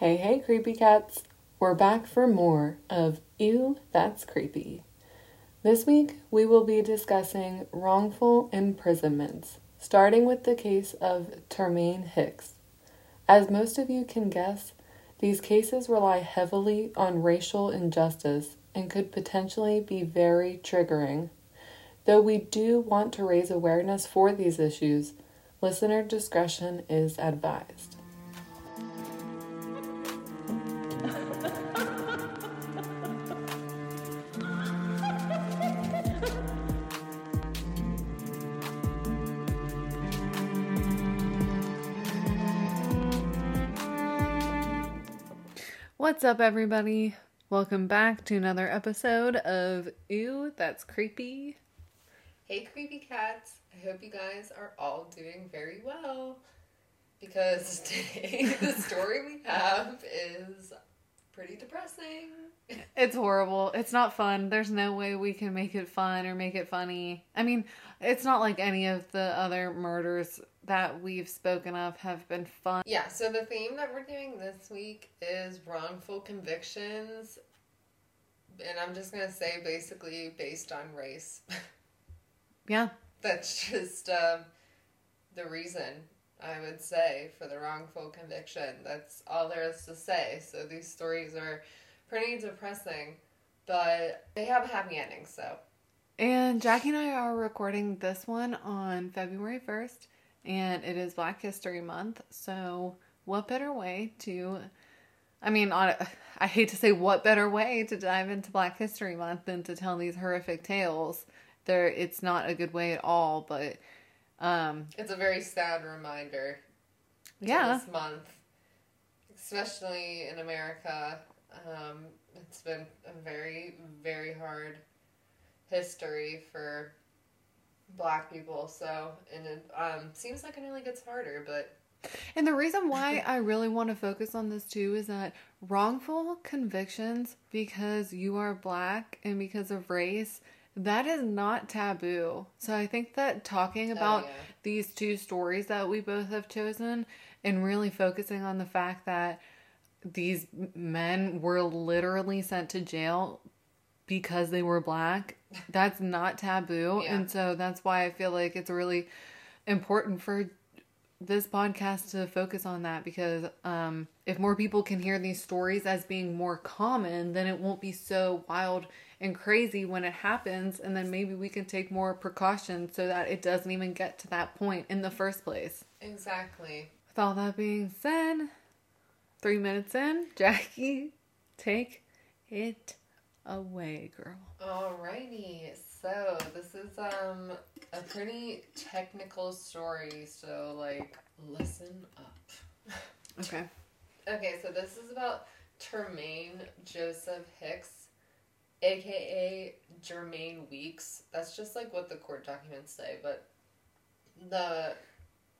Hey, hey, creepy cats. We're back for more of Ew, That's Creepy. This week, we will be discussing wrongful imprisonments, starting with the case of Termaine Hicks. As most of you can guess, these cases rely heavily on racial injustice and could potentially be very triggering. Though we do want to raise awareness for these issues, listener discretion is advised. What's up, everybody? Welcome back to another episode of Ew, That's Creepy. Hey, creepy cats. I hope you guys are all doing very well because today the story we have is pretty depressing. It's horrible. It's not fun. There's no way we can make it fun or make it funny. I mean, it's not like any of the other murders that we've spoken of have been fun. Yeah, so the theme that we're doing this week is wrongful convictions. And I'm just going to say basically based on race. Yeah. That's just um, the reason I would say for the wrongful conviction. That's all there is to say. So these stories are pretty depressing, but they have a happy ending, so. And Jackie and I are recording this one on February 1st, and it is Black History Month. So, what better way to, I mean, on, I hate to say what better way to dive into Black History Month than to tell these horrific tales. There, it's not a good way at all, but um, it's a very sad reminder. Yeah, this month, especially in America, um, it's been a very, very hard history for black people. So, and it um, seems like it only gets harder, but. And the reason why I really want to focus on this too is that wrongful convictions because you are black and because of race, that is not taboo. So I think that talking about oh, yeah. these two stories that we both have chosen and really focusing on the fact that these men were literally sent to jail because they were black. That's not taboo. Yeah. And so that's why I feel like it's really important for this podcast to focus on that because um, if more people can hear these stories as being more common, then it won't be so wild and crazy when it happens. And then maybe we can take more precautions so that it doesn't even get to that point in the first place. Exactly. With all that being said, three minutes in, Jackie, take it away, girl. Alrighty. So this is um a pretty technical story, so like listen up. okay. Okay, so this is about Termaine Joseph Hicks, aka Jermaine Weeks. That's just like what the court documents say, but the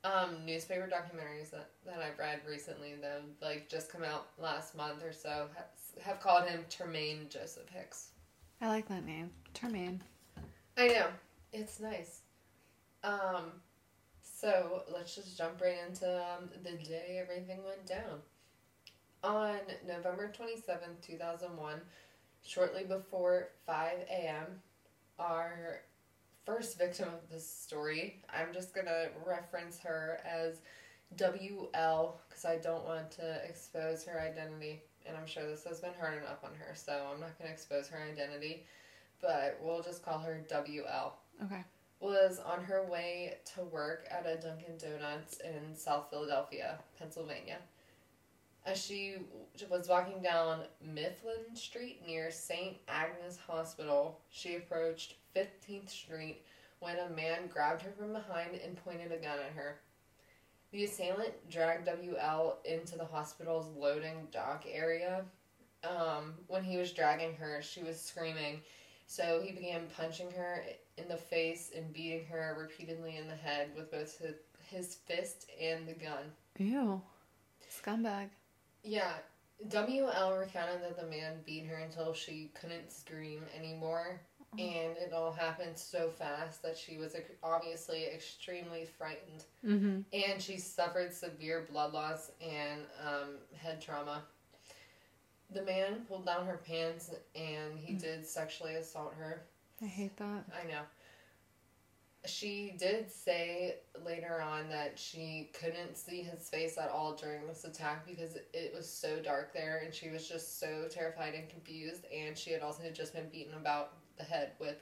um, newspaper documentaries that, that I've read recently that like just come out last month or so have, have called him Termaine Joseph Hicks. I like that name, Termaine. I know it's nice. Um, so let's just jump right into um, the day everything went down. On November twenty seventh, 2001, shortly before 5 a.m., our first victim of this story. I'm just gonna reference her as WL because I don't want to expose her identity, and I'm sure this has been hard enough on her, so I'm not gonna expose her identity, but we'll just call her WL. Okay. Was on her way to work at a Dunkin' Donuts in South Philadelphia, Pennsylvania. As she was walking down Mifflin Street near St. Agnes Hospital, she approached 15th Street when a man grabbed her from behind and pointed a gun at her. The assailant dragged WL into the hospital's loading dock area. Um, when he was dragging her, she was screaming, so he began punching her in the face and beating her repeatedly in the head with both his, his fist and the gun. Ew. Scumbag. Yeah. WL recounted that the man beat her until she couldn't scream anymore and it all happened so fast that she was obviously extremely frightened. Mm-hmm. And she suffered severe blood loss and um, head trauma. The man pulled down her pants and he did sexually assault her. I hate that. I know. She did say later on that she couldn't see his face at all during this attack because it was so dark there and she was just so terrified and confused. And she had also just been beaten about the head with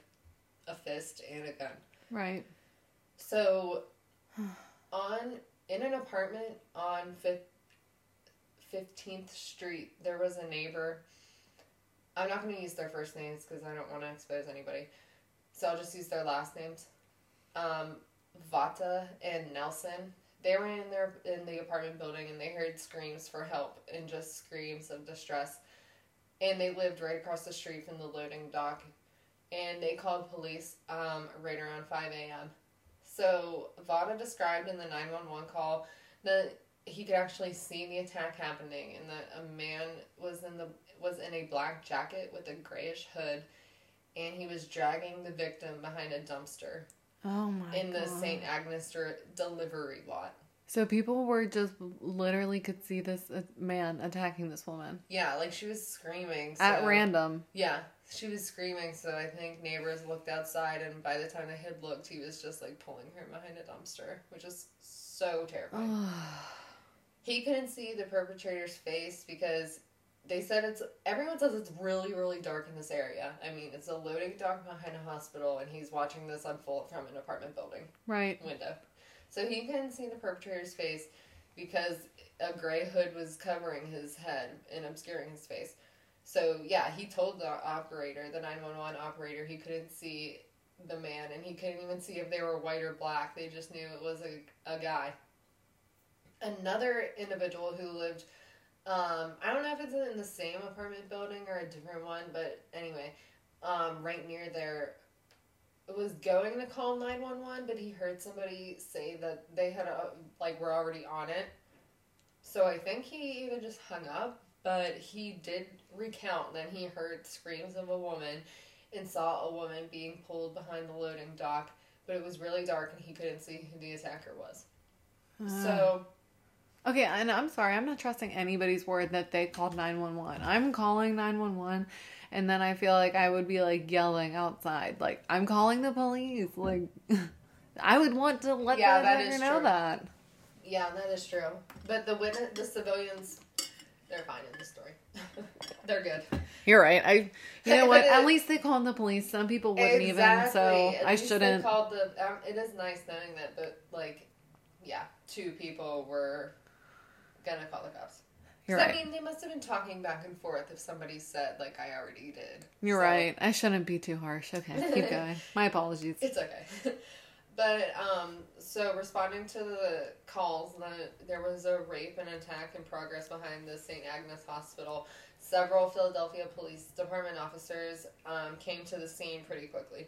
a fist and a gun. Right. So, on in an apartment on Fifteenth Street, there was a neighbor. I'm not going to use their first names because I don't want to expose anybody, so I'll just use their last names. Um, Vata and Nelson. They were in their in the apartment building and they heard screams for help and just screams of distress. And they lived right across the street from the loading dock, and they called police um, right around five a.m. So Vada described in the 911 call that he could actually see the attack happening and that a man was in the was in a black jacket with a grayish hood and he was dragging the victim behind a dumpster Oh my in the God. St. Agnester delivery lot. So people were just literally could see this uh, man attacking this woman Yeah, like she was screaming at random. Yeah, she was screaming, so I think neighbors looked outside, and by the time they had looked, he was just like pulling her behind a dumpster, which is so terrifying. He couldn't see the perpetrator's face because they said it's everyone says it's really really dark in this area. I mean, it's a loading dock behind a hospital and he's watching this unfold from an apartment building right. window. So he couldn't see the perpetrator's face because a gray hood was covering his head and obscuring his face. So yeah, he told the operator, the 911 operator, he couldn't see the man and he couldn't even see if they were white or black. They just knew it was a, a guy. Another individual who lived um, I don't know if it's in the same apartment building or a different one, but anyway, um, right near there was going to call 911, but he heard somebody say that they had a, like were already on it. So I think he either just hung up, but he did recount that he heard screams of a woman and saw a woman being pulled behind the loading dock, but it was really dark and he couldn't see who the attacker was. Uh, So okay, and I'm sorry, I'm not trusting anybody's word that they called 911. I'm calling 911 and then I feel like I would be like yelling outside, like, I'm calling the police. Like, I would want to let Yeah, the that know true. that. yeah, that is true. But the witness, the civilians, they're fine in this story. they're good. You're right. I, you know what? At least they called the police. Some people wouldn't even, so At I shouldn't. Called the. Um, it is nice knowing that, but like, yeah, two people were gonna call the cops. You're right. I mean, they must have been talking back and forth if somebody said like I already did. You're So, right. I shouldn't be too harsh. Okay, keep going. My apologies. It's okay. But um, so responding to the calls that there was a rape and attack in progress behind the St. Agnes Hospital, several Philadelphia Police Department officers um, came to the scene pretty quickly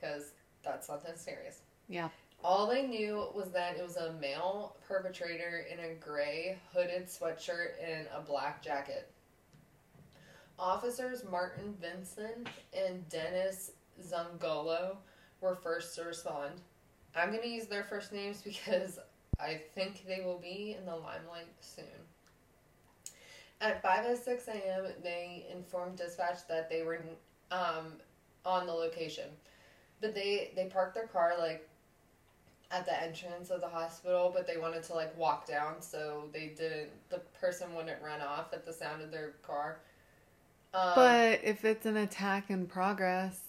because that's something serious. Yeah. All they knew was that it was a male perpetrator in a gray hooded sweatshirt and a black jacket. Officers Martin Vincent and Dennis Zungolo were first to respond. I'm going to use their first names because I think they will be in the limelight soon. At 5:06 a.m., they informed dispatch that they were um, on the location, but they they parked their car like at the entrance of the hospital, but they wanted to like walk down, so they didn't. The person wouldn't run off at the sound of their car. Um, But if it's an attack in progress,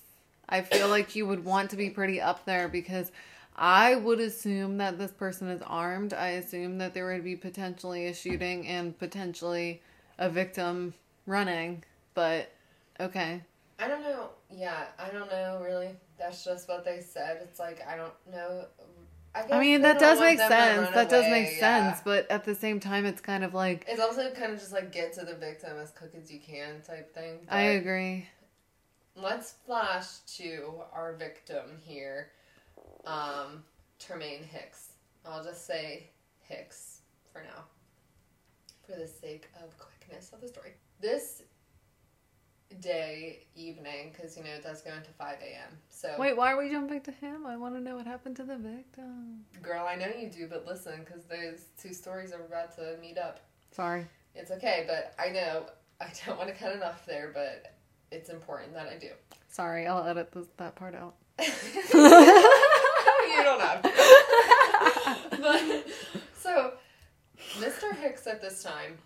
I feel like you would want to be pretty up there because I would assume that this person is armed. I assume that there would be potentially a shooting and potentially a victim running. But okay. I don't know. Yeah, I don't know. Really, that's just what they said. It's like I don't know. I, I mean, that does make sense. That does make yeah. sense. But at the same time, it's kind of like, It's also kind of just like get to the victim as quick as you can type thing. I agree. Let's flash to our victim here, um, Tremaine Hicks. I'll just say Hicks for now, for the sake of quickness of the story. This day evening because you know it does go into 5 a.m. So Wait, why are we jumping to him? I want to know what happened to the victim. girl, I know you do, but listen, because those two stories are about to meet up. Sorry. It's okay, but I know I don't want to cut it off there, but it's important that I do. Sorry, I'll edit this, that part out. you don't have to. but, so, Mr. Hicks at this time,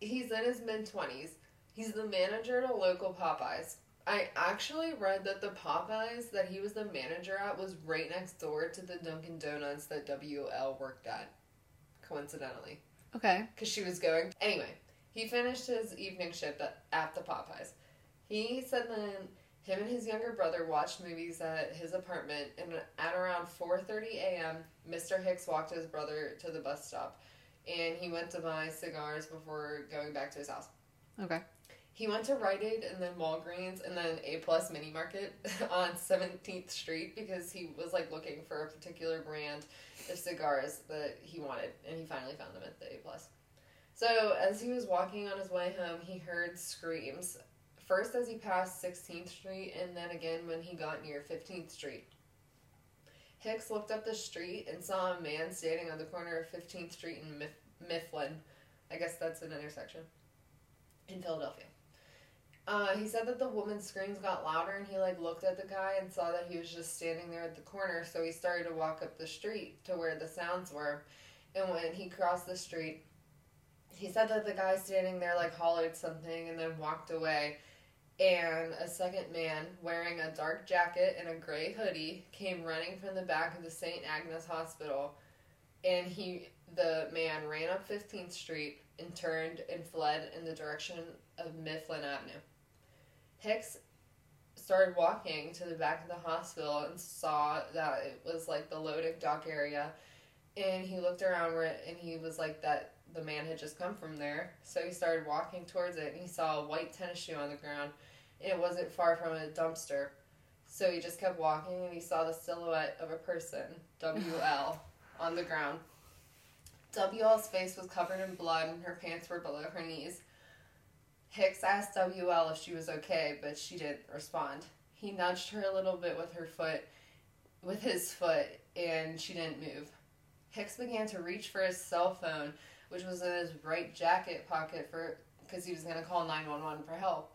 he's in his mid 20s. He's the manager at a local Popeyes. I actually read that the Popeyes that he was the manager at was right next door to the Dunkin' Donuts that WL worked at, coincidentally. Okay. Because she was going. Anyway, he finished his evening shift at, at the Popeyes. He said that him and his younger brother watched movies at his apartment, and at around 4:30 a.m., Mr. Hicks walked his brother to the bus stop, and he went to buy cigars before going back to his house. Okay. He went to Rite Aid and then Walgreens and then A Plus Mini Market on 17th Street because he was like looking for a particular brand of cigars that he wanted, and he finally found them at the A Plus. So as he was walking on his way home, he heard screams. First as he passed 16th Street, and then again when he got near 15th Street. Hicks looked up the street and saw a man standing on the corner of 15th Street and Mif- Mifflin. I guess that's an intersection in Philadelphia. Uh, he said that the woman's screams got louder and he like looked at the guy and saw that he was just standing there at the corner so he started to walk up the street to where the sounds were and when he crossed the street he said that the guy standing there like hollered something and then walked away and a second man wearing a dark jacket and a gray hoodie came running from the back of the St. Agnes Hospital and he the man ran up 15th Street and turned and fled in the direction of Mifflin Avenue. Hicks started walking to the back of the hospital and saw that it was like the loading dock area and he looked around and he was like that the man had just come from there so he started walking towards it and he saw a white tennis shoe on the ground and it wasn't far from a dumpster so he just kept walking and he saw the silhouette of a person wl on the ground WL's face was covered in blood and her pants were below her knees. Hicks asked WL if she was okay, but she didn't respond. He nudged her a little bit with her foot, with his foot, and she didn't move. Hicks began to reach for his cell phone, which was in his right jacket pocket for because he was going to call 911 for help.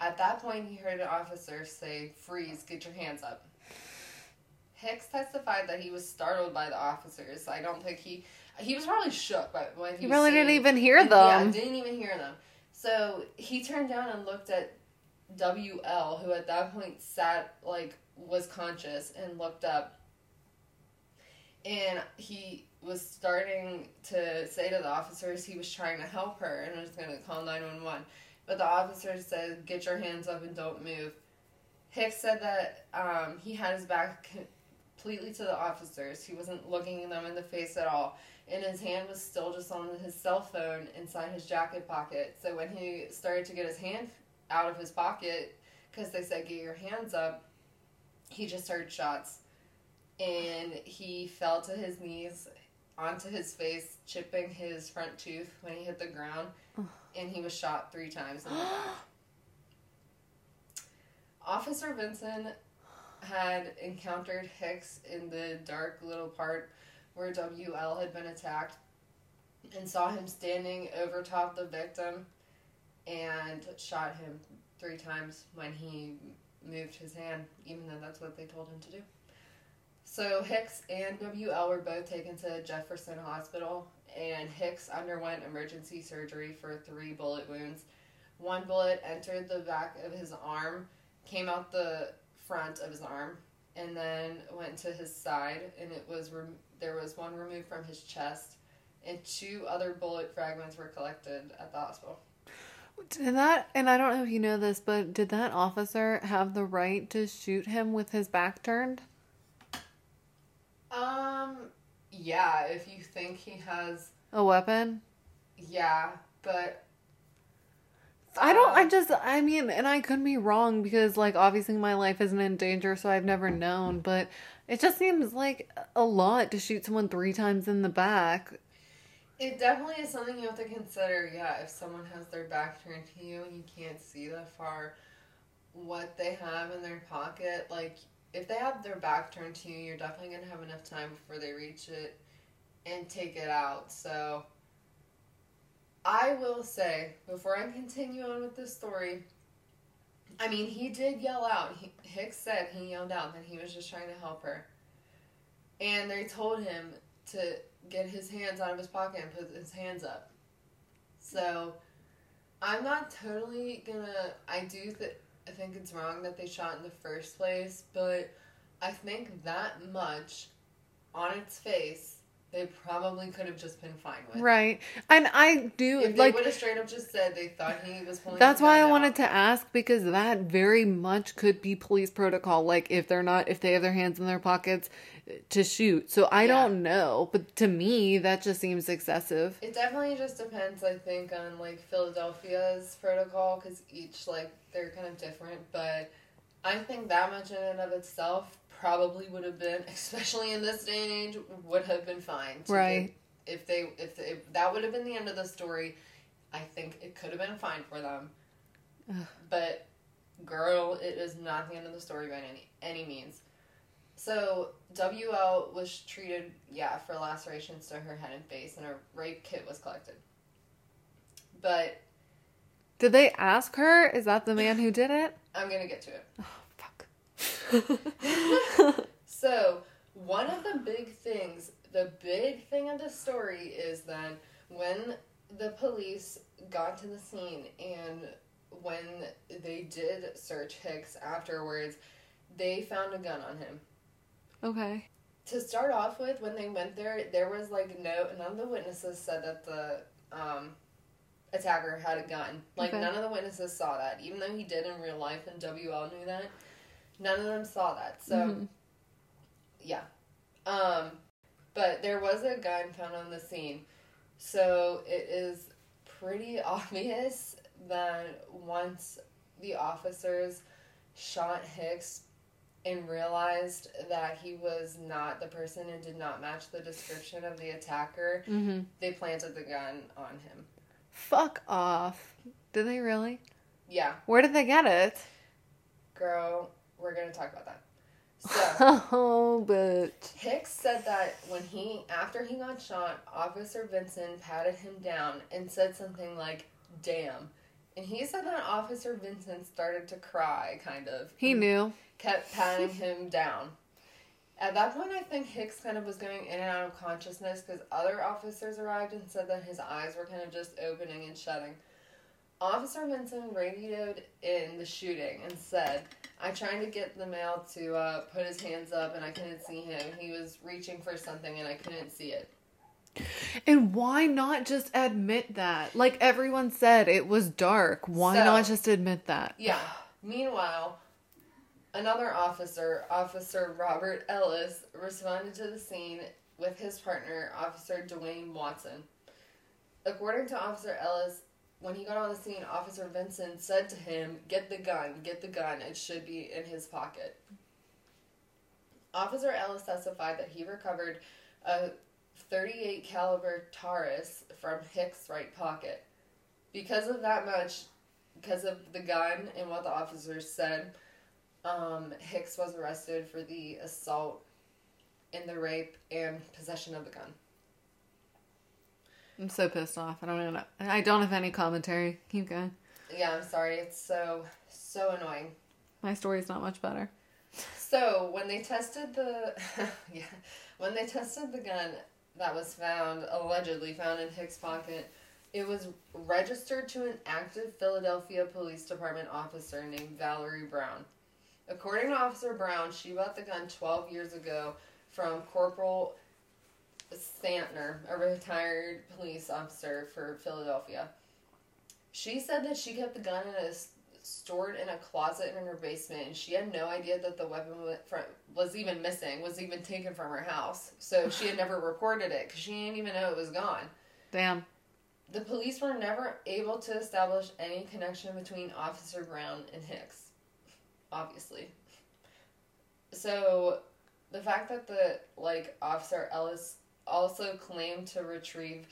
At that point, he heard an officer say, "Freeze! Get your hands up." Hicks testified that he was startled by the officers. I don't think he he was probably shook by when he, He really didn't even hear them. Yeah, didn't even hear them. So he turned down and looked at WL, who at that point sat like was conscious and looked up. And he was starting to say to the officers he was trying to help her and was going to call 911. But the officer said, Get your hands up and don't move. Hicks said that um, he had his back completely to the officers. He wasn't looking them in the face at all and his hand was still just on his cell phone inside his jacket pocket. So when he started to get his hand out of his pocket, because they said get your hands up, he just heard shots, and he fell to his knees onto his face, chipping his front tooth when he hit the ground, and he was shot three times in the back. Officer Vincent had encountered Hicks in the dark little part where WL had been attacked and saw him standing over top the victim and shot him three times when he moved his hand, even though that's what they told him to do. So Hicks and WL were both taken to Jefferson Hospital, and Hicks underwent emergency surgery for three bullet wounds. One bullet entered the back of his arm, came out the front of his arm, and then went to his side, and it was rem- there was one removed from his chest, and two other bullet fragments were collected at the hospital. Did that, and I don't know if you know this, but did that officer have the right to shoot him with his back turned? Um, yeah, if you think he has, A weapon? yeah, but I don't, Uh, I just, I mean, and I could be wrong because, like, obviously my life isn't in danger, so I've never known, but it just seems like a lot to shoot someone three times in the back. It definitely is something you have to consider. Yeah, if someone has their back turned to you and you can't see that far, what they have in their pocket, like if they have their back turned to you, you're definitely gonna have enough time before they reach it and take it out. So I will say, before I continue on with this story, I mean, he did yell out. He, Hicks said he yelled out that he was just trying to help her. And they told him to get his hands out of his pocket and put his hands up. So, I'm not totally gonna. I do th- I think it's wrong that they shot in the first place, but I think that much on its face they probably could have just been fine with. Right. And I do If they like would have straight up just said they thought he was pulling. That's why I gun wanted to ask because that very much could be police protocol. Like if they're not, if they have their hands in their pockets eh, to shoot. So I Yeah. don't know, but to me that just seems excessive. It definitely just depends, I think, on like Philadelphia's protocol because each like they're kind of different. But I think that much in and of itself probably would have been, especially in this day and age, would have been fine. Right. get- if they if, if that would have been the end of the story, I think it could have been fine for them. Ugh. But girl, it is not the end of the story by any any means. So WL was treated, yeah, for lacerations to her head and face, and a rape kit was collected. But Did they ask her? Is that the man who did it? I'm gonna get to it. Oh, So one of the big things, the big thing of the story is that when the police got to the scene and when they did search Hicks afterwards, they found a gun on him. okay. to start off with, when they went there, there was like no none of the witnesses said that the um, attacker had a gun. Like Okay. none of the witnesses saw that, even though he did in real life, and WL knew that. None of them saw that. So Mhm. yeah, um, but there was a gun found on the scene, so it is pretty obvious that once the officers shot Hicks and realized that he was not the person and did not match the description of the attacker, Mhm. they planted the gun on him. Fuck off. Did they really? Yeah, Where did they get it? girl, we're gonna talk about that. So. Oh, but Hicks said that when he, after he got shot, Officer Vincent patted him down and said something like, damn. And he said that Officer Vincent started to cry, kind of. he knew. Kept patting him down. At that point, I think Hicks kind of was going in and out of consciousness because other officers arrived and said that his eyes were kind of just opening and shutting. Officer Vincent radioed in the shooting and said, I tried to get the male to uh, put his hands up and I couldn't see him. He was reaching for something and I couldn't see it. And why not just admit that? Like everyone said, it was dark. Why So- not just admit that? Yeah. Meanwhile, another officer, Officer Robert Ellis, responded to the scene with his partner, Officer Dwayne Watson. According to Officer Ellis, when he got on the scene, Officer Vincent said to him, Get the gun, get the gun, it should be in his pocket. Officer Ellis testified that he recovered a 38 caliber Taurus from Hicks' right pocket. Because of that much, because of the gun and what the officers said, um, Hicks was arrested for the assault and the rape and possession of the gun. I'm so pissed off. I don't even know. I don't have any commentary. Keep going. Yeah, I'm sorry. It's so so annoying. My story's not much better. So when they tested the yeah, when they tested the gun that was found allegedly found in Hicks' pocket, it was registered to an active Philadelphia Police Department officer named Valerie Brown. According to Officer Brown, she bought the gun 12 years ago from Corporal Santner, a retired police officer for Philadelphia. She said that she kept the gun in a stored in a closet in her basement, and she had no idea that the weapon was even missing, was even taken from her house. So she had never reported it because she didn't even know it was gone. Damn. The police were never able to establish any connection between Officer Brown and Hicks, obviously. So the fact that the like Officer Ellis also claimed to retrieve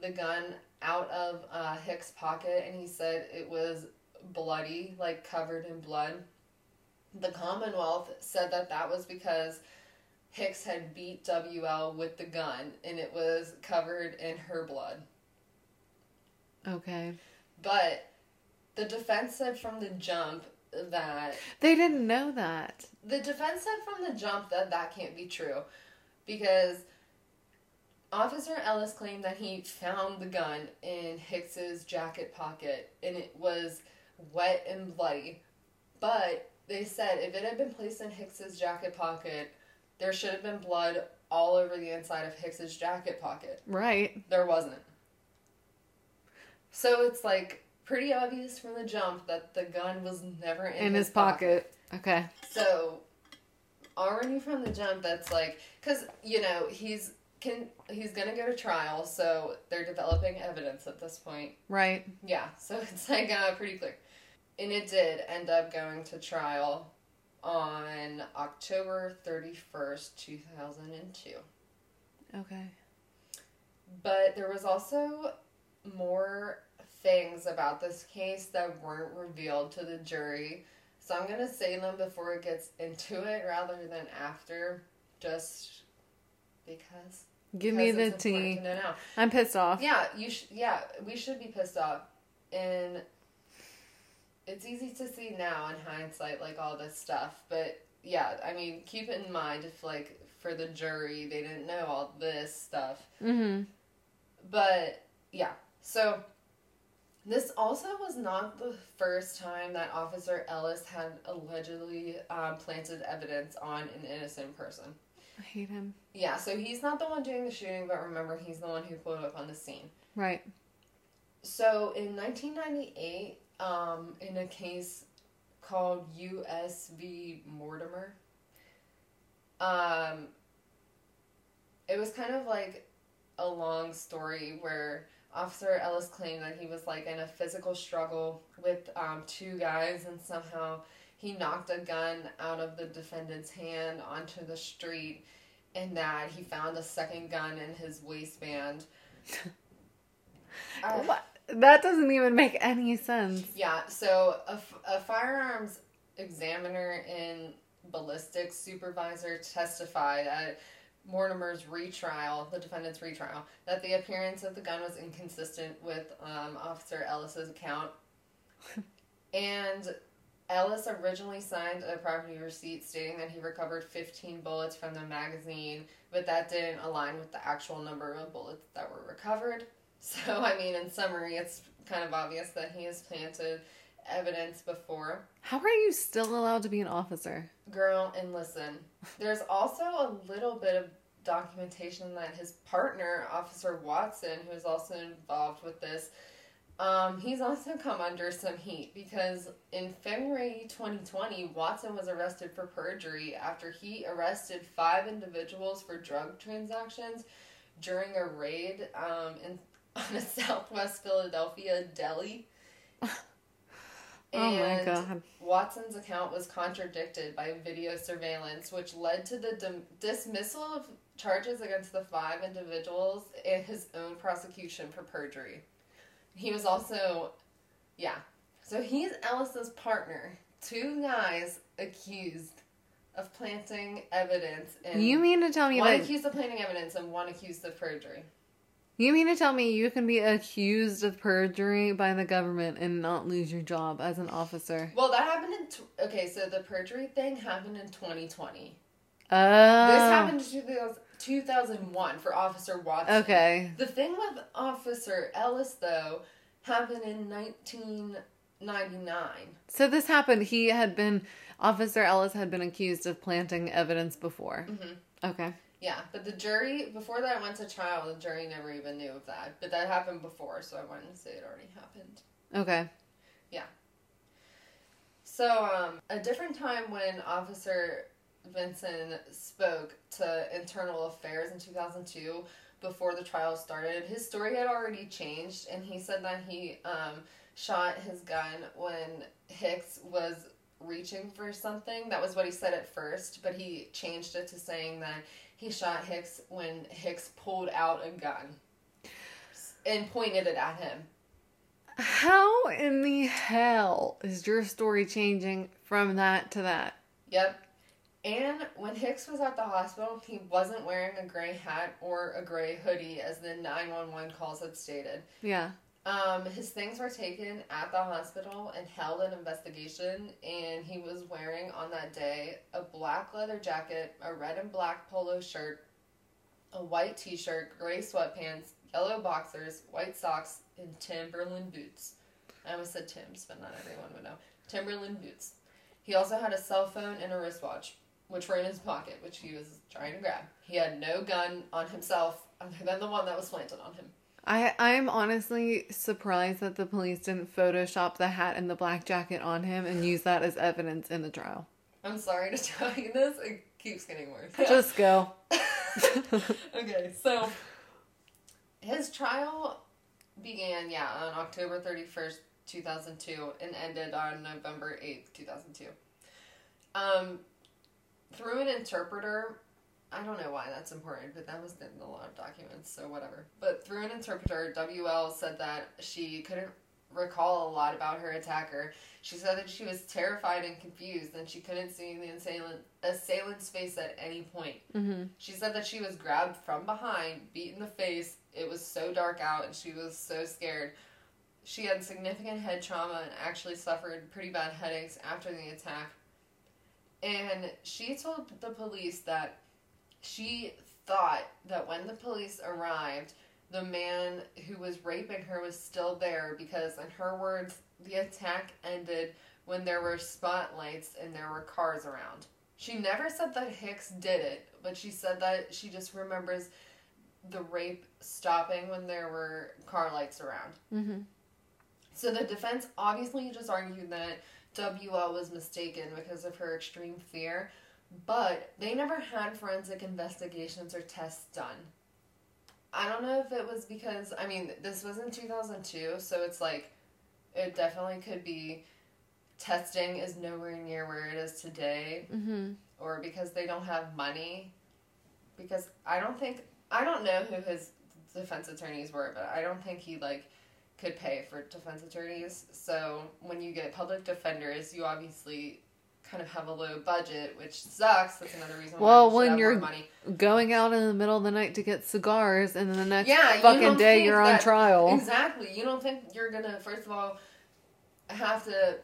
the gun out of uh, Hicks' pocket and he said it was bloody, like covered in blood. The Commonwealth said that that was because Hicks had beat WL with the gun and it was covered in her blood. Okay. But the defense said from the jump that They didn't know that. the defense said from the jump that that can't be true because Officer Ellis claimed that he found the gun in Hicks's jacket pocket and it was wet and bloody. But they said if it had been placed in Hicks's jacket pocket, there should have been blood all over the inside of Hicks's jacket pocket. Right. There wasn't. So it's like pretty obvious from the jump that the gun was never in, In, his, pocket. Okay. So already from the jump, that's like because you know he's can he's gonna go to trial, so they're developing evidence at this point. Right. Yeah, so it's like uh, pretty clear, and it did end up going to trial on October thirty first, two thousand and two. Okay. But there was also more things about this case that weren't revealed to the jury. So I'm going to say them before it gets into it rather than after, just because. Give me the tea. know now. I'm pissed off. Yeah, you sh- yeah, we should be pissed off. And it's easy to see now in hindsight like all this stuff, but yeah, I mean, keep it in mind if like for the jury they didn't know all this stuff. Mm-hmm. But yeah, so this also was not the first time that Officer Ellis had allegedly um, planted evidence on an innocent person. I hate him. Yeah, so he's not the one doing the shooting, but remember, he's the one who pulled up on the scene. Right. So in 1998, um, in a case called U.S. v. Mortimer, um, it was kind of like a long story where Officer Ellis claimed that he was like in a physical struggle with um, two guys and somehow he knocked a gun out of the defendant's hand onto the street and that he found a second gun in his waistband. Uh, What? That doesn't even make any sense. yeah, so a firearms examiner and ballistics supervisor testified at Mortimer's retrial, the defendant's retrial, that the appearance of the gun was inconsistent with um, Officer Ellis's account. and Ellis originally signed a property receipt stating that he recovered 15 bullets from the magazine, but that didn't align with the actual number of bullets that were recovered. So, I mean, in summary, it's kind of obvious that he has planted evidence before. How are you still allowed to be an officer? Girl, and listen, there's also a little bit of documentation that his partner, Officer Watson, who is also involved with this, um, he's also come under some heat because in February 2020, Watson was arrested for perjury after he arrested five individuals for drug transactions during a raid um, in on a Southwest Philadelphia deli. Oh my god. Watson's account was contradicted by video surveillance, which led to the dim- dismissal of charges against the five individuals and his own prosecution for perjury. He was also, yeah. So he's Ellis's partner. Two guys accused of planting evidence, and You mean to tell me one that accused of planting evidence and one accused of perjury. you mean to tell me you can be accused of perjury by the government and not lose your job as an officer? Well, that happened in tw- okay. So the perjury thing happened in 2020. Oh. This happened in 2001 for Officer Watson. Okay. The thing with Officer Ellis, though, happened in 1999. So this happened. He had been Officer Ellis had been accused of planting evidence before. Mhm. Okay. Yeah, but the jury, before that went to trial, the jury never even knew of that. But that happened before, so I wanted to say it already happened. Okay. Yeah. So, um, a different time when Officer Vinson spoke to Internal Affairs in 2002, before the trial started, his story had already changed, and he said that he um, shot his gun when Hicks was reaching for something. That was what he said at first, but he changed it to saying that he shot Hicks when Hicks pulled out a gun. and pointed it at him. How in the hell is your story changing from that to that? Yep. And when Hicks was at the hospital, he wasn't wearing a gray hat or a gray hoodie, as the 911 calls had stated. Yeah. Um, his things were taken at the hospital and held in investigation, and he was wearing on that day a black leather jacket, a red and black polo shirt, a white t shirt, gray sweatpants, yellow boxers, white socks, and Timberland boots. I almost said Tim's, but not everyone would know. Timberland boots. He also had a cell phone and a wristwatch, which were in his pocket, which he was trying to grab. He had no gun on himself other than the one that was planted on him. I I'm honestly surprised that the police didn't Photoshop the hat and the black jacket on him and use that as evidence in the trial. I'm sorry to tell you this, it keeps getting worse. Just go. okay, so his trial began, yeah, on October 31st, 2002, and ended on November 8th, 2002. Um, through an interpreter, I don't know why that's important, but that was in a lot of documents, so whatever. But through an interpreter, WL said that she couldn't recall a lot about her attacker. She said that she was terrified and confused, and she couldn't see the assailant, assailant's face at any point. hmm She said that she was grabbed from behind, beat in the face. It was so dark out, and she was so scared. She had significant head trauma and actually suffered pretty bad headaches after the attack. And she told the police that she thought that when the police arrived, the man who was raping her was still there because, in her words, the attack ended when there were spotlights and there were cars around. She never said that Hicks did it, but she said that she just remembers the rape stopping when there were car lights around. hmm So the defense obviously just argued that WL was mistaken because of her extreme fear, but they never had forensic investigations or tests done. I don't know if it was because, I mean, this was in 2002, so it's like, it definitely could be testing is nowhere near where it is today, hmm or because they don't have money. Because I don't think, I don't know who his defense attorneys were, but I don't think he, like, could pay for defense attorneys. So when you get public defenders, you obviously kind of have a low budget, which sucks. That's another reason why Well, we when you're. Going out in the middle of the night to get cigars, and then the next Yeah, fucking don't day you're on that- trial. Exactly. You don't think you're gonna first of all have to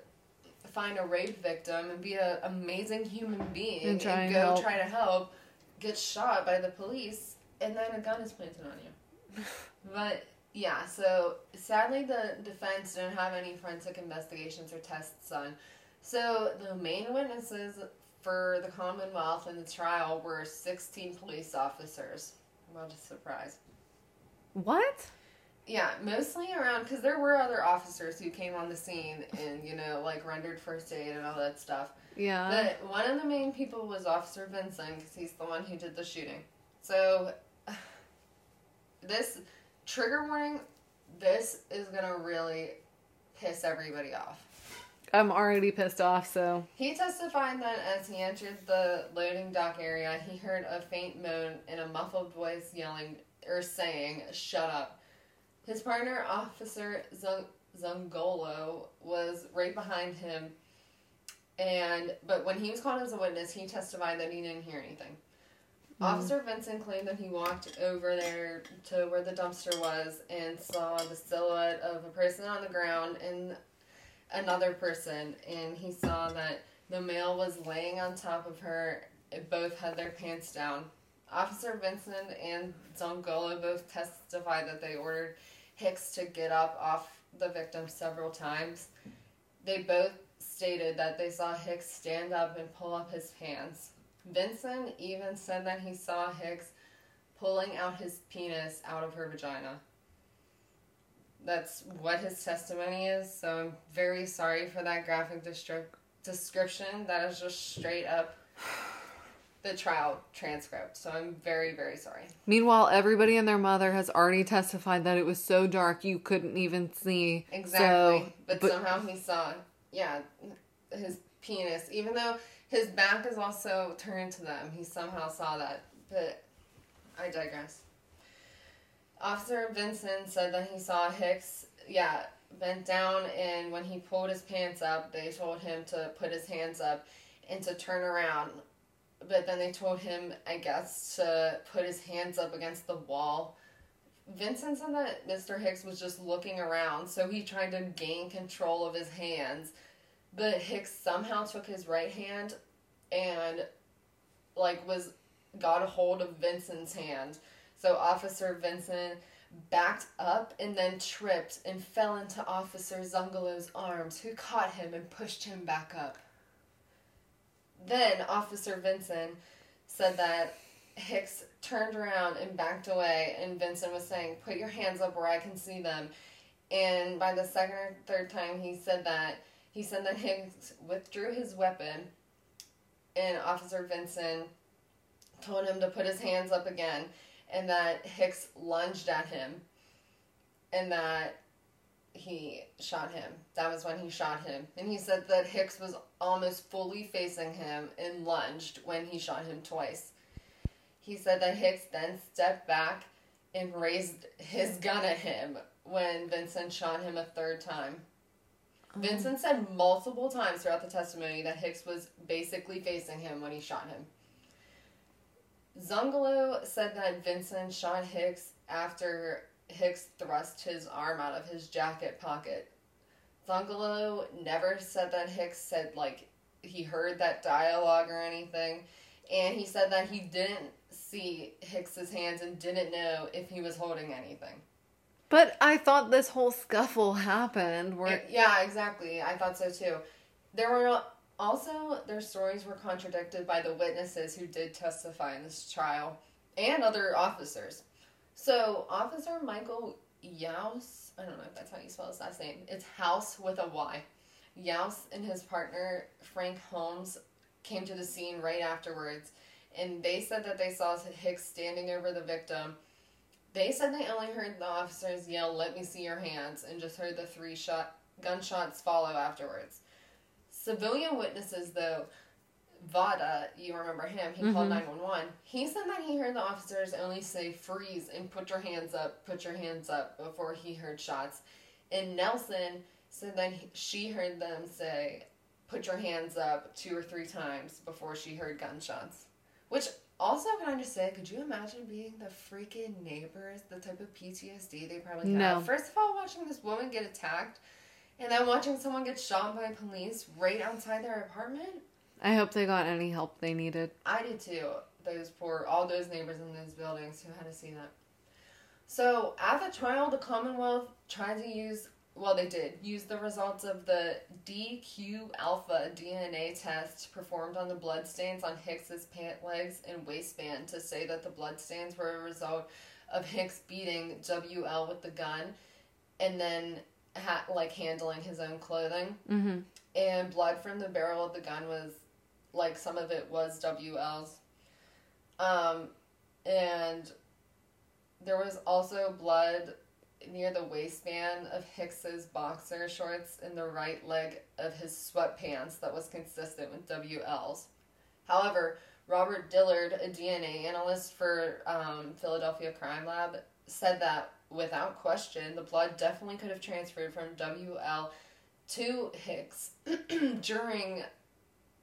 find a rape victim and be an amazing human being And try and go help. try to help, get shot by the police, and then a gun is planted on you. but yeah, so sadly the defense didn't have any forensic investigations or tests done. So the main witnesses for the Commonwealth in the trial were 16 police officers. What a surprise. What? Yeah, mostly around because there were other officers who came on the scene and you know like rendered first aid and all that stuff. Yeah. But one of the main people was Officer Vincent because he's the one who did the shooting. So this trigger warning, this is gonna really piss everybody off. I'm already pissed off, so. He testified that as he entered the loading dock area, he heard a faint moan and a muffled voice yelling or saying, Shut up. His partner, Officer Zung- Zungolo, was right behind him. And but when he was called as a witness, he testified that he didn't hear anything. Mm. Officer Vincent claimed that he walked over there to where the dumpster was and saw the silhouette of a person on the ground and another person, and he saw that the male was laying on top of her. Both had their pants down. Officer Vincent and Zungolo both testified that they ordered Hicks to get up off the victim several times. They both stated that they saw Hicks stand up and pull up his pants. Vincent even said that he saw Hicks pulling out his penis out of her vagina. That's what his testimony is, so I'm very sorry for that graphic destri- description. That is just straight up the trial transcript, so I'm very, very sorry. Meanwhile, everybody and their mother has already testified that it was so dark you couldn't even see. Exactly. So, but, but- somehow he saw, yeah, his penis, even though his back is also turned to them, he somehow saw that. But I digress. Officer Vincent said that he saw Hicks, yeah, bent down, and when he pulled his pants up, they told him to put his hands up and to turn around. But then they told him, I guess, to put his hands up against the wall. Vincent said that Mr. Hicks was just looking around, so he tried to gain control of his hands. But Hicks somehow took his right hand and, like, was got a hold of Vincent's hand. So Officer Vincent backed up and then tripped and fell into Officer Zungolo's arms, who caught him and pushed him back up. Then Officer Vincent said that Hicks turned around and backed away, and Vincent was saying, Put your hands up where I can see them. And by the second or third time he said that, he said that Hicks withdrew his weapon, and Officer Vincent told him to put his hands up again, and that Hicks lunged at him, and that he shot him. That was when he shot him. And he said that Hicks was almost fully facing him and lunged when he shot him twice. He said that Hicks then stepped back and raised his gun at him when Vincent shot him a third time. Vincent said multiple times throughout the testimony that Hicks was basically facing him when he shot him. Zungolo said that Vincent shot Hicks after Hicks thrust his arm out of his jacket pocket. Zungolo never said that Hicks said, like, he heard that dialogue or anything. And he said that he didn't see Hicks's hands and didn't know if he was holding anything. But I thought this whole scuffle happened where Yeah, exactly. I thought so too. There were also their stories were contradicted by the witnesses who did testify in this trial and other officers. So, Officer Michael Yaus, I don't know if that's how you spell his last name. It's House with a Y. Yaus and his partner Frank Holmes came to the scene right afterwards, and they said that they saw Hicks standing over the victim. They said they only heard the officers yell, "Let me see your hands," and just heard the three shot gunshots follow afterwards. Civilian witnesses, though, Vada, you remember him, he called mm-hmm. 911. He said that he heard the officers only say freeze and put your hands up, put your hands up before he heard shots. And Nelson said that he, she heard them say put your hands up two or three times before she heard gunshots. Which also, can I just say, could you imagine being the freaking neighbors, the type of PTSD they probably No. have? First of all, watching this woman get attacked, and then watching someone get shot by police right outside their apartment. I hope they got any help they needed. I did too. Those poor, all those neighbors in those buildings who had to see that. So at the trial, the Commonwealth tried to use, well, they did use the results of the DQ alpha DNA test performed on the bloodstains on Hicks's pant legs and waistband to say that the bloodstains were a result of Hicks beating WL with the gun, and then ha- like handling his own clothing Mm-hmm. and blood from the barrel of the gun was like some of it was WL's. Um, and there was also blood near the waistband of Hicks's boxer shorts and the right leg of his sweatpants that was consistent with WL's. However, Robert Dillard, a DNA analyst for um, Philadelphia Crime Lab, said that without question, the blood definitely could have transferred from WL to Hicks during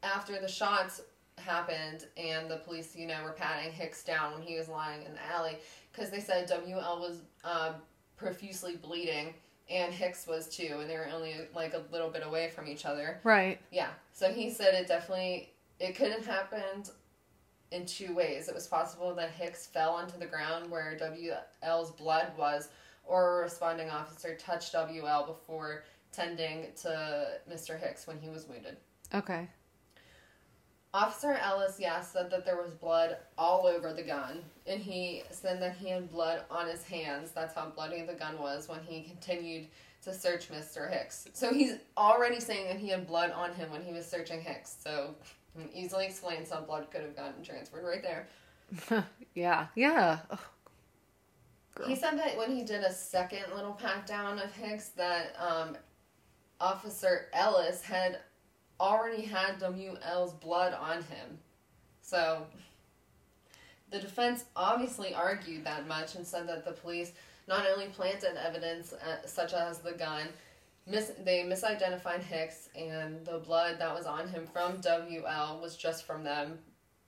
after the shots happened and the police, you know, were patting Hicks down when he was lying in the alley because they said WL was um, profusely bleeding and Hicks was too, and they were only like a little bit away from each other. Right. Yeah. So he said it definitely it could have happened in two ways. It was possible that Hicks fell onto the ground where WL's blood was, or a responding officer touched WL before tending to Mr. Hicks when he was wounded. Okay. Officer Ellis, yeah, said that there was blood all over the gun, and he said that he had blood on his hands. That's how bloody the gun was when he continued to search Mr. Hicks. So he's already saying that he had blood on him when he was searching Hicks. So easily explains how blood could have gotten transferred right there. yeah. Yeah. Girl. He said that when he did a second little pat down of Hicks, that um, Officer Ellis had already had WL's blood on him. So The defense obviously argued that much and said that the police not only planted evidence uh, such as the gun, mis- they misidentified Hicks, and the blood that was on him from WL was just from them,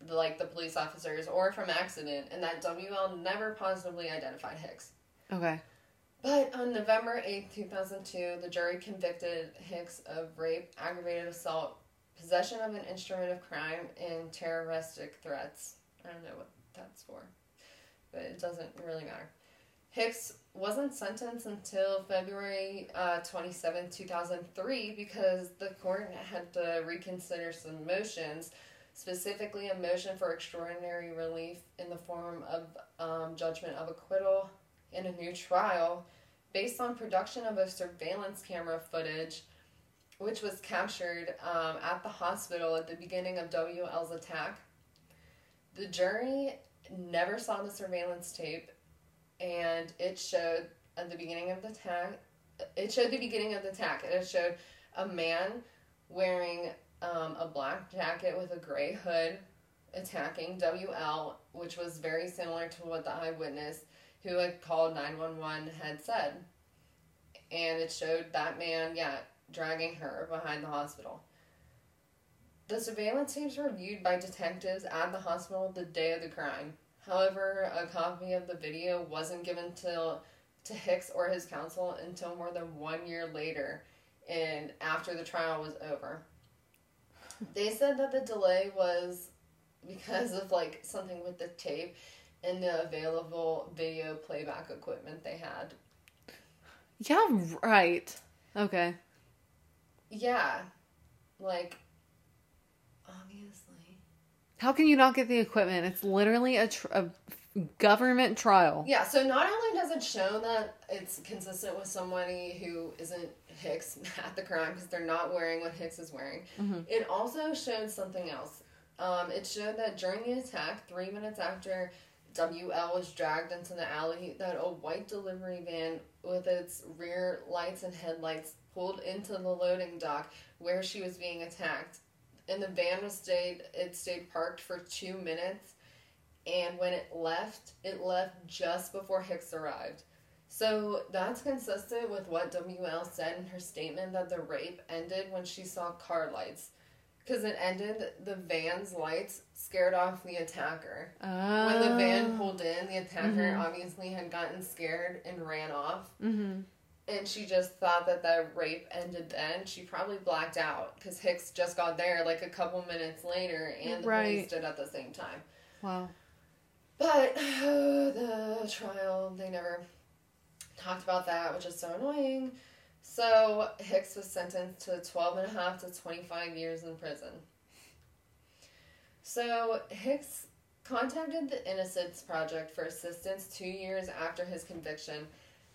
like the police officers, or from accident, and that WL never positively identified Hicks. Okay. But on November 8, 2002, the jury convicted Hicks of rape, aggravated assault, possession of an instrument of crime, and terroristic threats. I don't know what that's for, but it doesn't really matter. Hicks wasn't sentenced until February uh, 27, 2003, because the court had to reconsider some motions, specifically a motion for extraordinary relief in the form of um, judgment of acquittal in a new trial based on production of a surveillance camera footage which was captured um, at the hospital at the beginning of WL's attack. The jury never saw the surveillance tape, and it showed at the beginning of the attack. It showed the beginning of the attack, and it showed a man wearing um, a black jacket with a gray hood attacking WL, which was very similar to what the eyewitness who had called 911 had said. And it showed that man, yeah, dragging her behind the hospital. The surveillance tapes were viewed by detectives at the hospital the day of the crime. However, a copy of the video wasn't given to, to Hicks or his counsel until more than one year later and after the trial was over. They said that the delay was because of like something with the tape and the available video playback equipment they had. Yeah, right. Okay. Yeah. Like, obviously. How can you not get the equipment? It's literally a, tr- a government trial. Yeah, so not only does it show that it's consistent with somebody who isn't Hicks at the crime because they're not wearing what Hicks is wearing, Mhm. it also showed something else. Um, it showed that during the attack, three minutes after WL was dragged into the alley, that a white delivery van with its rear lights and headlights pulled into the loading dock where she was being attacked. And the van was stayed it stayed parked for two minutes and when it left, it left just before Hicks arrived. So that's consistent with what WL said in her statement that the rape ended when she saw car lights. Because it ended, the van's lights scared off the attacker. Oh. When the van pulled in, the attacker Mhm. obviously had gotten scared and ran off. Mm-hmm. And she just thought that the rape ended then. She probably blacked out because Hicks just got there like a couple minutes later and the Right. police did at the same time. Wow. But the trial, they never talked about that, which is so annoying. So Hicks was sentenced to 12 and a half to 25 years in prison. So Hicks contacted the Innocence Project for assistance two years after his conviction,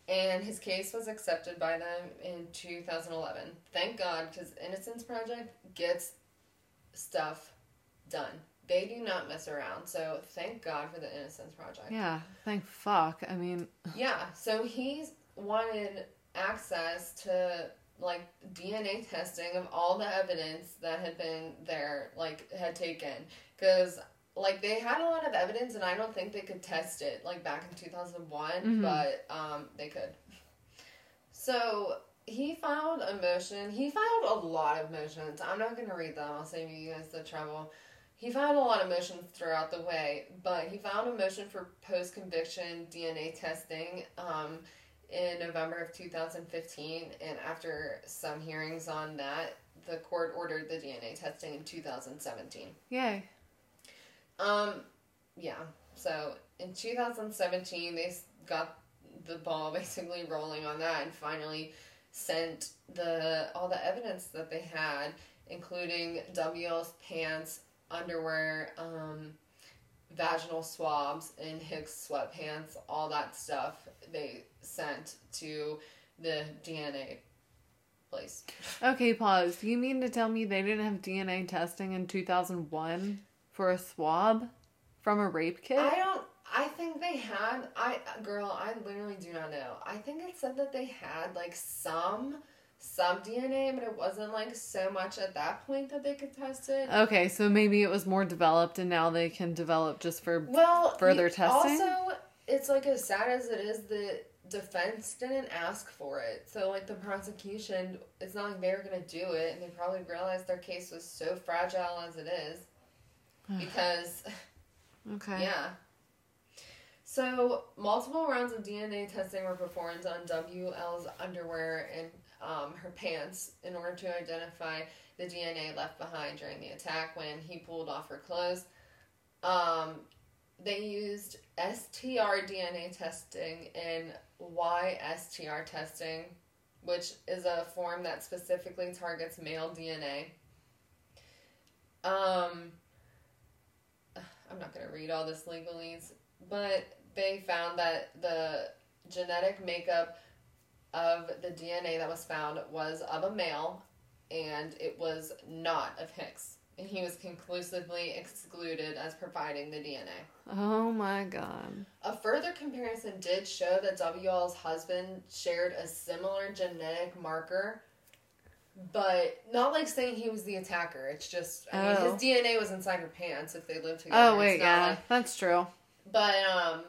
and his case was accepted by them in 2011. Thank God, because Innocence Project gets stuff done. They do not mess around. So thank God for the Innocence Project. Yeah. Thank fuck. I mean, Yeah, so he's wanted access to like DNA testing of all the evidence that had been there, like had taken, because like they had a lot of evidence, and I don't think they could test it like back in two thousand one, Mhm. but um they could. So he filed a motion. He filed a lot of motions. I'm not gonna read them. I'll save you guys the trouble. He filed a lot of motions throughout the way, but he filed a motion for post conviction DNA testing um, in November of 2015. And after some hearings on that, the court ordered the DNA testing in 2017. yay. Um, yeah. So in 2017, they got the ball basically rolling on that, and finally sent the all the evidence that they had, including WL's pants, underwear, um, vaginal swabs, in Hicks sweatpants, all that stuff. They sent to the DNA place. Okay, pause. You mean to tell me they didn't have DNA testing in 2001 for a swab from a rape kit? I don't. I think they had. I girl. I literally do not know. I think it said that they had like some some DNA, but it wasn't like so much at that point that they could test it. Okay, so maybe it was more developed and now they can develop just for Well, further you- testing? Also, it's like as sad as it is, the defense didn't ask for it. So like the prosecution, it's not like they were gonna do it, and they probably realized their case was so fragile as it is because Okay. yeah. So multiple rounds of DNA testing were performed on WL's underwear and um, her pants in order to identify the DNA left behind during the attack when he pulled off her clothes. Um, they used STR DNA testing and YSTR testing, which is a form that specifically targets male DNA. Um, I'm not going to read all this legalese, but they found that the genetic makeup of the DNA that was found was of a male and it was not of Hicks. And he was conclusively excluded as providing the DNA. Oh my god. A further comparison did show that WL's husband shared a similar genetic marker, but not like saying he was the attacker. It's just, I mean, Oh. his DNA was inside her pants if they lived together. Oh wait, yeah, like- that's true. but um,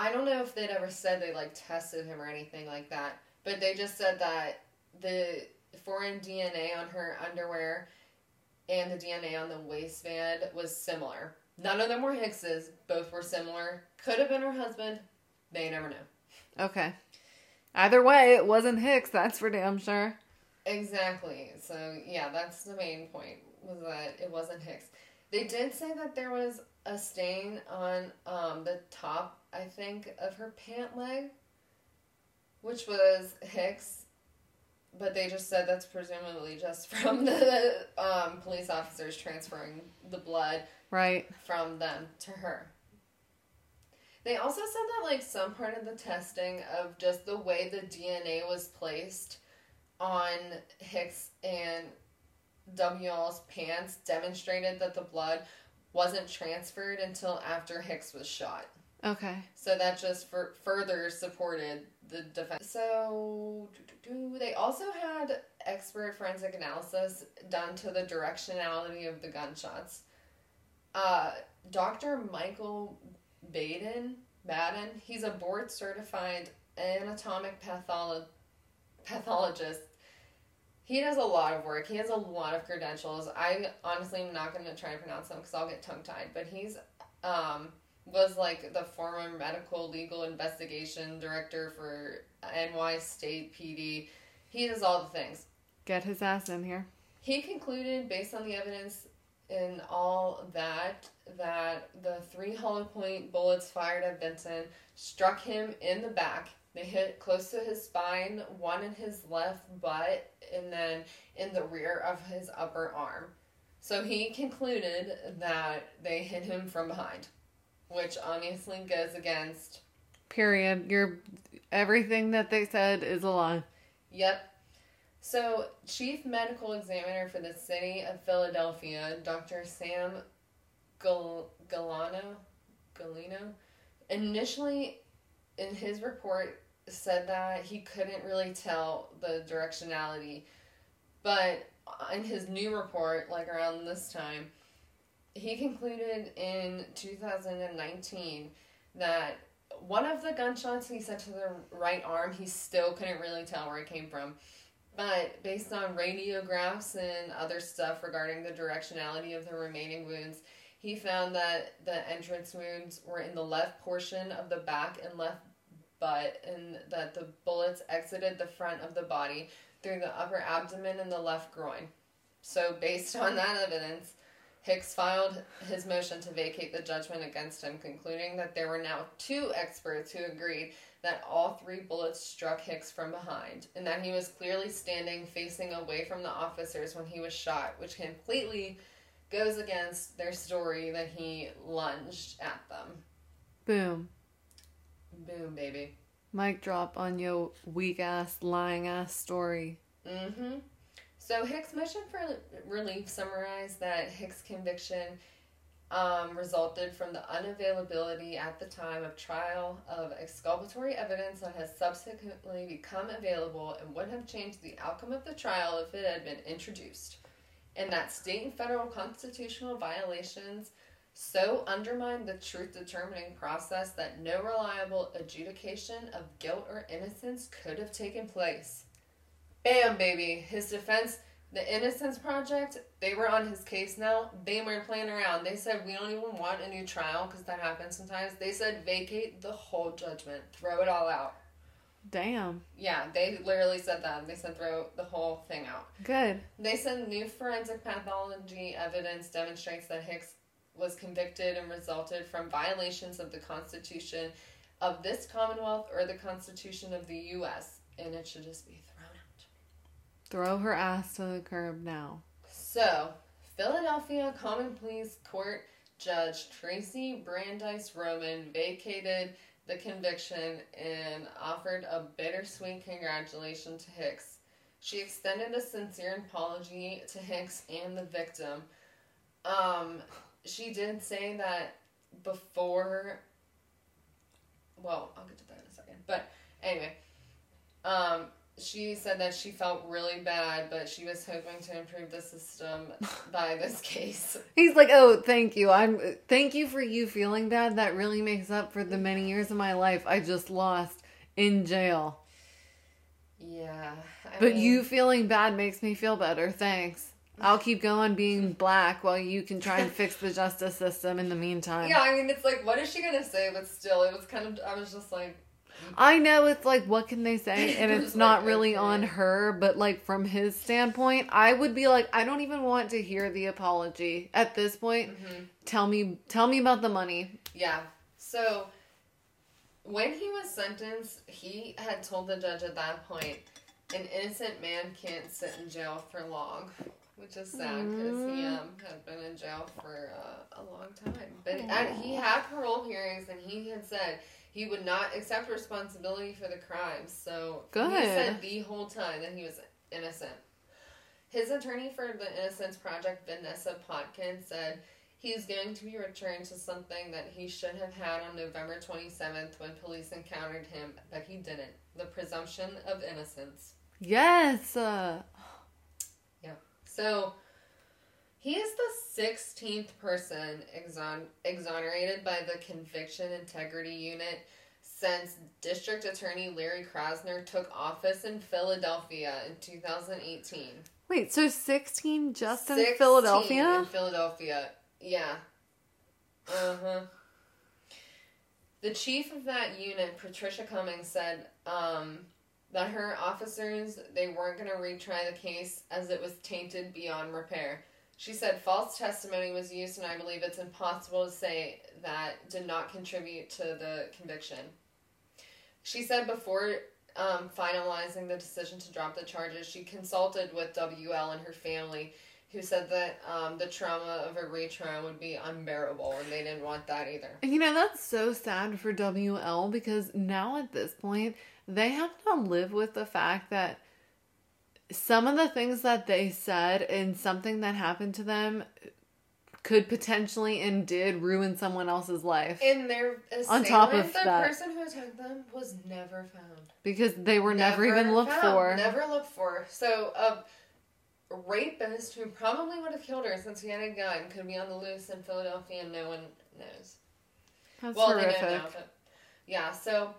I don't know if they'd ever said they like tested him or anything like that. But they just said that the foreign DNA on her underwear and the DNA on the waistband was similar. None of them were Hicks's. Both were similar. Could have been her husband. They never know. Okay. Either way, it wasn't Hicks, that's for damn sure. Exactly. So yeah, that's the main point was that it wasn't Hicks. They did say that there was a stain on um, the top, I think, of her pant leg, which was Hicks, but they just said that's presumably just from the um, police officers transferring the blood Right. from them to her. They also said that like some part of the testing of just the way the DNA was placed on Hicks and WL's pants demonstrated that the blood wasn't transferred until after Hicks was shot. Okay. So that just for further supported the defense. So doo-doo-doo. they also had expert forensic analysis done to the directionality of the gunshots. Uh, Dr. Michael Baden, Baden, he's a board certified anatomic patholo- pathologist. He does a lot of work. He has a lot of credentials. I honestly am not going to try to pronounce them because I'll get tongue tied. But he's um, was like the former medical legal investigation director for NY State PD. He does all the things. Get his ass in here. He concluded, based on the evidence and all that, that the three hollow point bullets fired at Benson struck him in the back. They hit close to his spine, one in his left butt, and then in the rear of his upper arm. So he concluded that they hit him from behind, which obviously goes against Period. You're everything that they said is a lie. Yep. So, chief medical examiner for the city of Philadelphia, Dr. Sam Gal- Galano, Galino, initially in his report said that he couldn't really tell the directionality, but in his new report, like around this time, he concluded in 2019 that one of the gunshots he said to the right arm, he still couldn't really tell where it came from. But based on radiographs and other stuff regarding the directionality of the remaining wounds, he found that the entrance wounds were in the left portion of the back and left butt, and that the bullets exited the front of the body through the upper abdomen and the left groin. So, based on that evidence, Hicks filed his motion to vacate the judgment against him, concluding that there were now two experts who agreed that all three bullets struck Hicks from behind, and that he was clearly standing facing away from the officers when he was shot, which completely goes against their story that he lunged at them. Boom. Boom, baby. Mic drop on your weak ass, lying ass story. Mm hmm. So Hicks' motion for relief summarized that Hicks' conviction um, resulted from the unavailability at the time of trial of exculpatory evidence that has subsequently become available and would have changed the outcome of the trial if it had been introduced. And that state and federal constitutional violations so undermined the truth determining process that no reliable adjudication of guilt or innocence could have taken place. Bam, baby. His defense, the Innocence Project, they were on his case now. They weren't playing around. They said, we don't even want a new trial because that happens sometimes. They said, vacate the whole judgment, throw it all out. Damn. Yeah, they literally said that. They said, throw the whole thing out. Good. They said new forensic pathology evidence demonstrates that Hicks was convicted and resulted from violations of the Constitution of this Commonwealth or the Constitution of the U.S., and it should just be thrown out. Throw her ass to the curb now. So, Philadelphia Common Pleas Court Judge Tracy Brandeis Roman vacated the conviction and offered a bittersweet congratulation to Hicks. She extended a sincere apology to Hicks and the victim. Um, she did say that before. Well, I'll get to that in a second. But anyway, um, she said that she felt really bad, but she was hoping to improve the system by this case. He's like, "Oh, thank you. I'm thank you for you feeling bad. That really makes up for the many years of my life I just lost in jail. Yeah. I But mean, you feeling bad makes me feel better. Thanks. I'll keep going being black while you can try and fix the justice system in the meantime. Yeah, I mean, it's like, what is she gonna say? But still, it was kind of. I was just like, I know it's like what can they say and It's not really on her, but like from his standpoint, I would be like I don't even want to hear the apology at this point. mhm. Tell me tell me about the money. yeah. So when he was sentenced, he had told the judge at that point, an innocent man can't sit in jail for long. Which is sad because he Mm. um, had been in jail for uh, a long time. But and he had parole hearings, and he had said he would not accept responsibility for the crimes. So Good. he said the whole time that he was innocent. His attorney for the Innocence Project, Vanessa Potkin, said he is going to be returned to something that he should have had on November 27th when police encountered him, but he didn't. The presumption of innocence. Yes. Uh, So, he is the 16th person exon- exonerated by the Conviction Integrity Unit since District Attorney Larry Krasner took office in Philadelphia in 2018. wait, so 16 just in Philadelphia? In Philadelphia, yeah. Uh huh. The chief of that unit, Patricia Cummings, said um, that her officers they weren't going to retry the case as it was tainted beyond repair. She said false testimony was used, and I believe it's impossible to say that did not contribute to the conviction. She said before um, finalizing the decision to drop the charges, she consulted with WL and her family, who said that um, the trauma of a retrial would be unbearable, and they didn't want that either. You know, that's so sad for WL because now at this point, they have to live with the fact that some of the things that they said and something that happened to them could potentially and did ruin someone else's life And their On top of the that- person who attacked them was never found. because they were never, even looked found, for. Never looked for. So a rapist who probably would have killed her since he had a gun could be on the loose in Philadelphia and no one knows. That's well, horrific. they know now, but yeah. So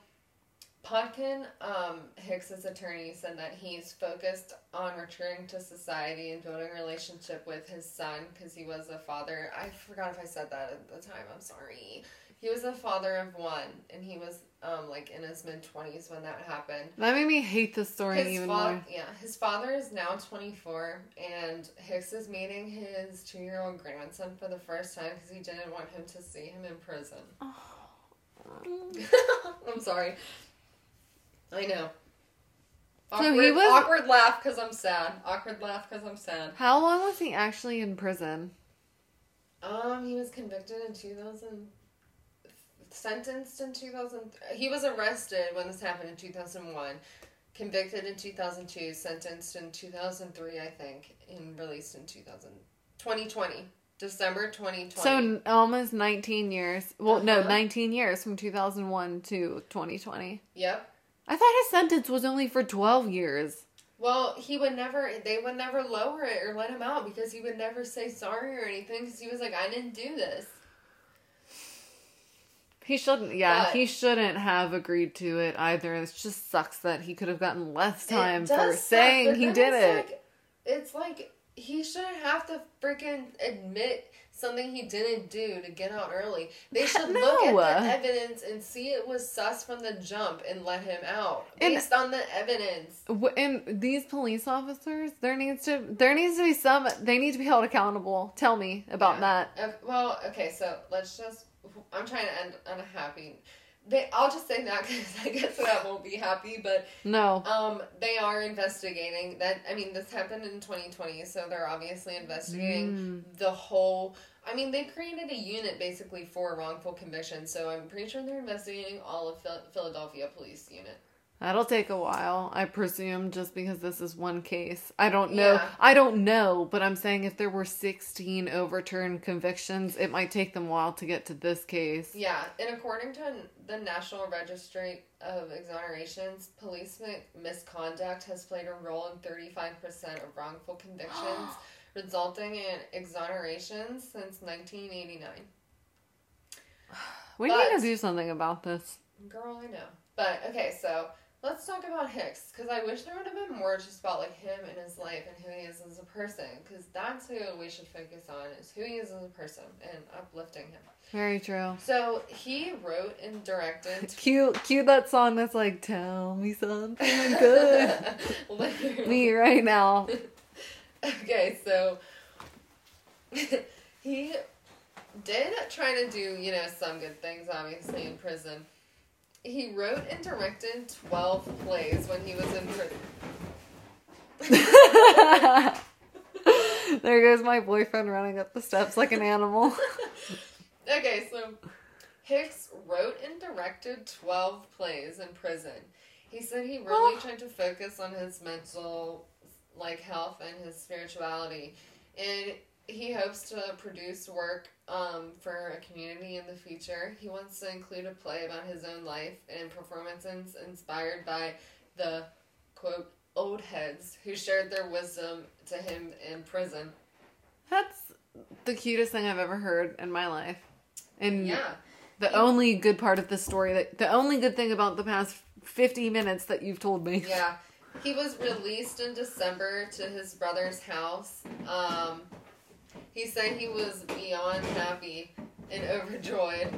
Potkin, um, Hicks's attorney, said that he's focused on returning to society and building a relationship with his son because he was a father. I forgot if I said that at the time. I'm sorry. He was a father of one, and he was um, like in his mid twenties when that happened. That made me hate the story His even fa- more. yeah, his father is now 24, and Hicks is meeting his two-year-old grandson for the first time because he didn't want him to see him in prison. I'm sorry. I know. So Awkward, he was- awkward laugh because I'm sad. Awkward laugh because I'm sad. How long was he actually in prison? Um, he was convicted in 2000, sentenced in 2000. He was arrested when this happened in 2001, convicted in 2002, sentenced in 2003, I think, and released in 2000, 2020. December 2020. So almost 19 years. Well, no, Uh-huh. 19 years from 2001 to 2020. yep. I thought his sentence was only for 12 years. Well, he would never, they would never lower it or let him out because he would never say sorry or anything because he was like, I didn't do this. He shouldn't, yeah, But- he shouldn't have agreed to it either. It just sucks that he could have gotten less time for suck, saying he did it's it. Like, it's like he shouldn't have to freaking admit something he didn't do to get out early. They should look at the evidence and see it was sus from the jump and let him out And- based on the evidence. And these police officers, there needs to there needs to be some. They need to be held accountable. Tell me about Yeah. that. Uh, well, okay, so let's just. I'm trying to end on a happy. They, I'll just say that because I guess that won't be happy, but No, Um, they are investigating that. I mean, this happened in 2020, so they're obviously investigating Mm. the whole. I mean, they created a unit basically for wrongful conviction, so I'm pretty sure they're investigating all of Phil- Philadelphia Police Unit. that'll take a while. I presume just because this is one case. I don't know. Yeah. I don't know, but I'm saying if there were 16 overturned convictions, it might take them a while to get to this case. Yeah, and according to the National Registry of Exonerations, police misconduct has played a role in 35% of wrongful convictions, resulting in exonerations since 1989. We But- need to do something about this. Girl, I know. But okay, so let's talk about Hicks because I wish there would have been more just about like him and his life and who he is as a person because that's who we should focus on is who he is as a person and uplifting him. Very true. So he wrote and directed. Cue, cue that song that's like, "Tell me something good." Me right now. Okay, so he did try to do, you know, some good things, obviously, in prison. He wrote and directed 12 plays when he was in prison. there goes my boyfriend running up the steps like an animal. Okay, so Hicks wrote and directed 12 plays in prison. He said he really tried to focus on his mental like health and his spirituality and he hopes to produce work um, for a community in the future. He wants to include a play about his own life and performances inspired by the quote old heads who shared their wisdom to him in prison. That's the cutest thing I've ever heard in my life. And Yeah. the only good part of the story that the only good thing about the past 50 minutes that you've told me. Yeah. He was released in December to his brother's house. Um, he said he was beyond happy and overjoyed.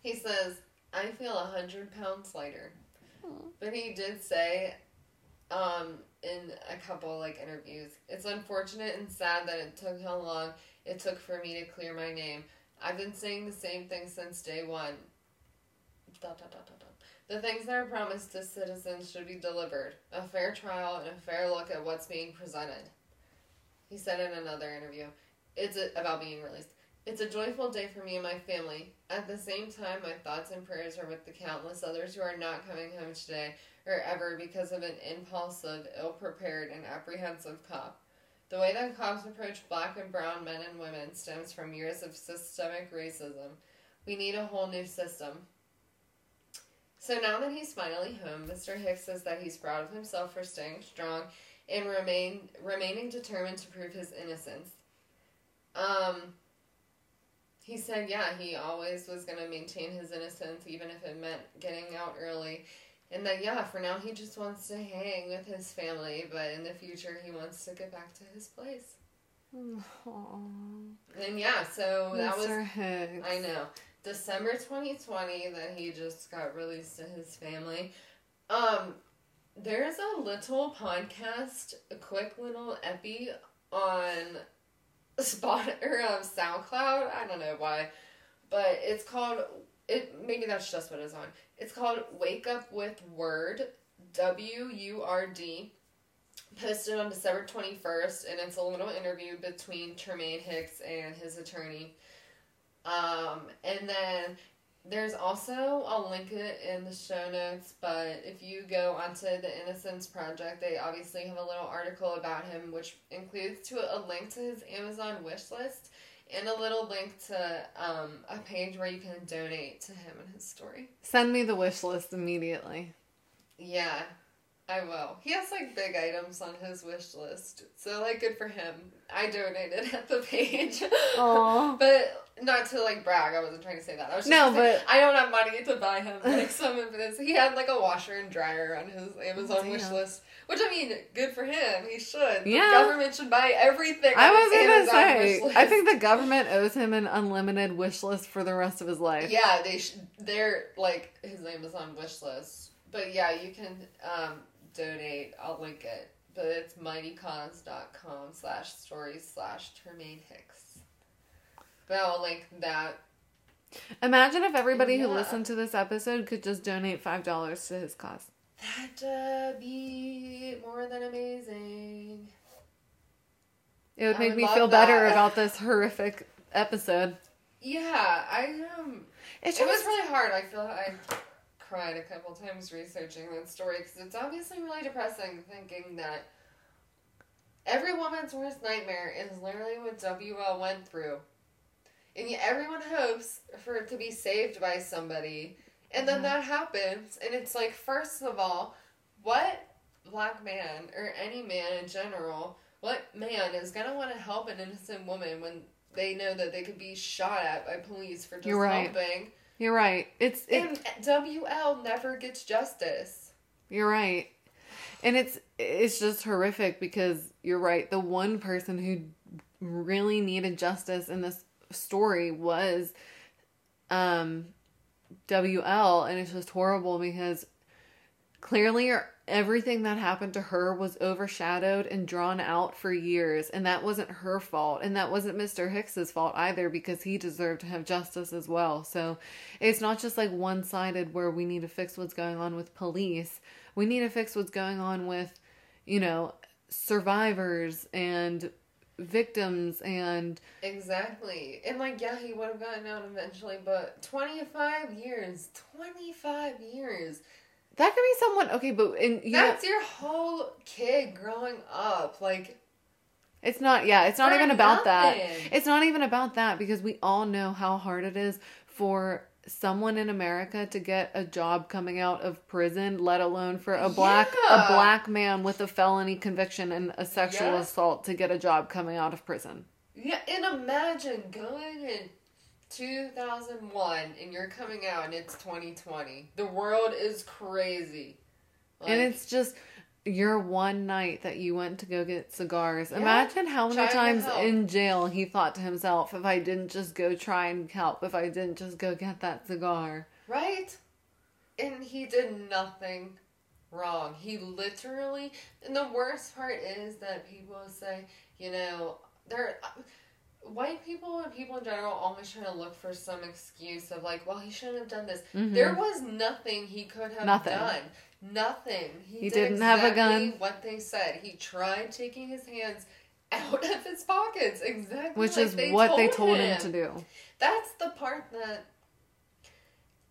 He says, I feel a hundred pounds lighter. But he did say, um, in a couple like interviews, it's unfortunate and sad that it took how long it took for me to clear my name. I've been saying the same thing since day one. Dot, dot, dot, dot, dot. The things that are promised to citizens should be delivered. A fair trial and a fair look at what's being presented. He said in another interview, "It's a, about being released. It's a joyful day for me and my family. At the same time, my thoughts and prayers are with the countless others who are not coming home today or ever because of an impulsive, ill-prepared, and apprehensive cop. The way that cops approach black and brown men and women stems from years of systemic racism. We need a whole new system." So now that he's finally home, Mr. Hicks says that he's proud of himself for staying strong and remain remaining determined to prove his innocence. Um he said, yeah, he always was going to maintain his innocence even if it meant getting out early. And that yeah, for now he just wants to hang with his family, but in the future he wants to get back to his place. Aw, And yeah, so that was Hicks. I know. December 2020 that he just got released to his family. Um there's a little podcast, a quick little epi on Spot or um, SoundCloud. I don't know why, but it's called it. Maybe that's just what it's on. It's called "Wake Up with WURD," W U R D. Posted on December twenty first, and it's a little interview between Tremaine Hicks and his attorney. Um, and then There's also, I'll link it in the show notes, but if you go onto the Innocence Project, they obviously have a little article about him, which includes to a link to his Amazon wish list and a little link to um, a page where you can donate to him and his story. Send me the wish list immediately. Yeah, I will. He has like big items on his wish list, so like good for him. I donated at the page. Aw. but not to like brag. I wasn't trying to say that. I was No, but- I don't have money to buy him like some of this. He had like a washer and dryer on his Amazon Damn. wish list, which I mean, good for him. He should. The Yeah. government should buy everything. I was gonna say. I think the government owes him an unlimited wish list for the rest of his life. Yeah, they sh- they're like his Amazon wish list. But yeah, you can um, donate. I'll link it. But it's mightycause.com slash stories slash Termaine Hicks. But I'll link that. Imagine if everybody who listened to this episode could just donate five dollars to his cause. That'd uh, be more than amazing. It would I make would me feel better about this horrific episode. Yeah, I um, It's it was really hard. I feel I cried a couple times researching that story because it's obviously really depressing thinking that every woman's worst nightmare is literally what WL went through. And yet everyone hopes for it to be saved by somebody. And then that happens. And it's like, first of all, what black man or any man in general, what man is going to want to help an innocent woman when they know that they could be shot at by police for just You're right. helping? you're right. It's it, And WL never gets justice. You're right. And it's it's just horrific because you're right. The one person who really needed justice in this story was um WL and it's just horrible because clearly everything that happened to her was overshadowed and drawn out for years and that wasn't her fault and that wasn't Mr. Hicks's fault either because he deserved to have justice as well. So it's not just like one-sided where we need to fix what's going on with police. We need to fix what's going on with, you know, survivors and victims and Exactly. And like, yeah, he would have gotten out eventually, but 25 years. 25 years. that could be someone okay, but in you know, That's your whole kid growing up. Like, it's not yeah, it's not even about that. It's not even about that because we all know how hard it is for someone in America to get a job coming out of prison, let alone for a black a black man with a felony conviction and a sexual Yeah. assault to get a job coming out of prison. Yeah, and imagine going in 2001 and you're coming out and it's 2020. The world is crazy. and it's just your one night that you went to go get cigars. Yeah. Imagine how many times in jail he thought to himself, if I didn't just go try and help, if I didn't just go get that cigar. Right? And he did nothing wrong. He literally, and the worst part is that people say, you know, they're white people and people in general always trying to look for some excuse of like, well, he shouldn't have done this. Mhm. There was nothing he could have Nothing. done. Nothing. He, He did didn't have a gun. What they said. He tried taking his hands out of his pockets. Exactly. Which like is they what they told told him to do. that's the part that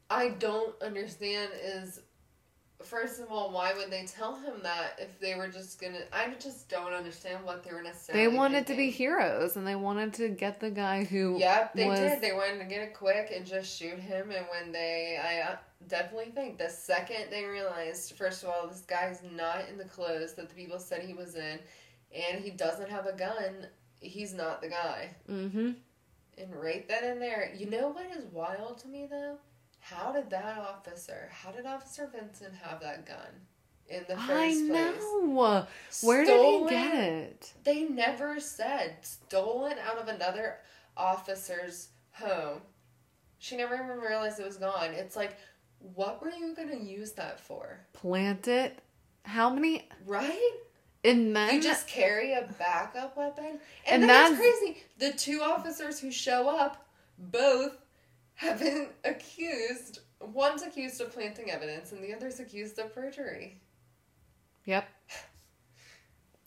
I don't understand is first of all, why would they tell him that if they were just gonna I just don't understand what they were necessarily They wanted to be heroes and they wanted to get the guy who Yep, they was did. They wanted to get it quick and just shoot him. And when they, I uh, definitely think the second they realized, first of all, this guy's not in the clothes that the people said he was in, and he doesn't have a gun, he's not the guy. Mm-hmm. And right then and there, you know what is wild to me though? How did that officer, how did Officer Vincent have that gun in the first I place? know. Where Stolen- did he get it? They never said stolen out of another officer's home. She never even realized it was gone. It's like, what were you gonna use that for? Plant it. How many Right? and then You just carry a backup weapon, and, And that's- it's crazy. The two officers who show up, both have been accused. One's accused of planting evidence, and the other's accused of perjury. Yep.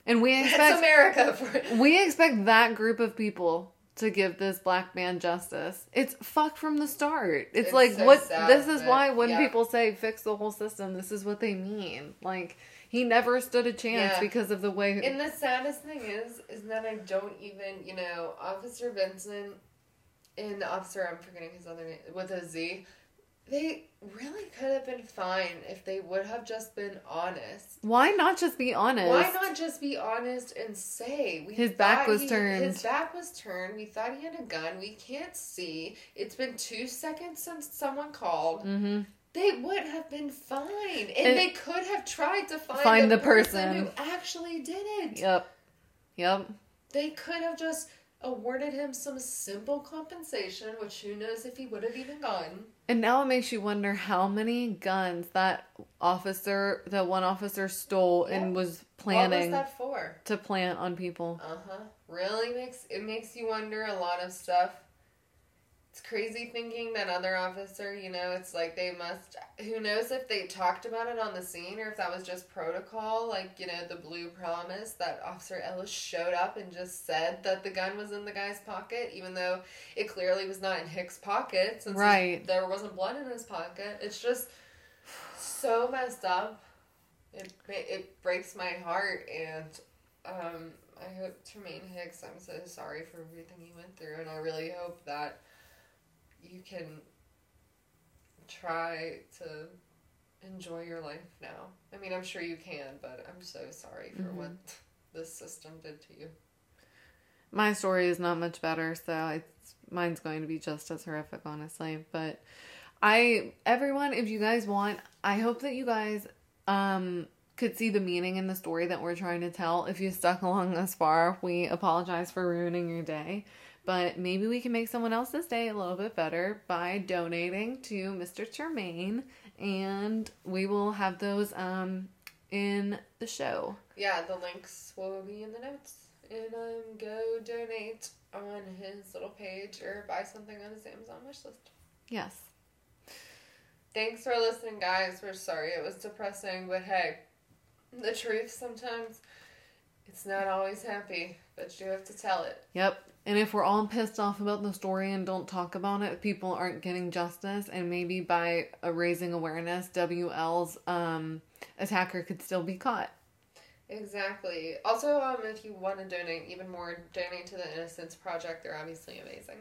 And we That's expect America for we expect that group of people to give this black man justice. It's fuck from the start. It's, It's like so what sad, this is why when yeah. people say fix the whole system, this is what they mean. Like he never stood a chance Yeah. because of the way And the saddest thing is, is that I don't even, you know, Officer Benson the Officer, I'm forgetting his other name, with a Z, they really could have been fine if they would have just been honest. why not just be honest? Why not just be honest and say we His back was he- turned. His back was turned. We thought he had a gun. We can't see. It's been two seconds since someone called. Mm-hmm. They would have been fine, and, And- they could have tried to find, Find the, the person. person. who actually did it. Yep. Yep. They could have just awarded him some simple compensation, which who knows if he would have even gotten. And now it makes you wonder how many guns that officer, that one officer stole and was planning What was that for? to plant on people. Uh huh. Really makes it makes you wonder a lot of stuff. It's crazy thinking that other officer, you know, it's like they must. Who knows if they talked about it on the scene or if that was just protocol, like you know, the blue promise that Officer Ellis showed up and just said that the gun was in the guy's pocket, even though it clearly was not in Hicks' pocket since Right. there wasn't blood in his pocket. It's just so messed up. It it breaks my heart, and um, I hope Tremaine Hicks. I'm so sorry for everything you went through, and I really hope that you can try to enjoy your life now. I mean, I'm sure you can, but I'm so sorry for what this system did to you. My story is not much better, so it's mine's going to be just as horrific, honestly. But I, everyone, if you guys want, I hope that you guys um could see the meaning in the story that we're trying to tell. If you stuck along this far, we apologize for ruining your day. But maybe we can make someone else's day a little bit better by donating to Mr. Tremaine, and we will have those um in the show. Yeah, the links will be in the notes. And um, go donate on his little page or buy something on his Amazon wish list. Yes. Thanks for listening, guys. We're sorry it was depressing, but hey, the truth sometimes it's not always happy, but you have to tell it. Yep. And if we're all pissed off about the story and don't talk about it, people aren't getting justice. And maybe by uh, raising awareness, WL's um, attacker could still be caught. Exactly. Also, um, if you want to donate even more, donate to the Innocence Project. They're obviously amazing.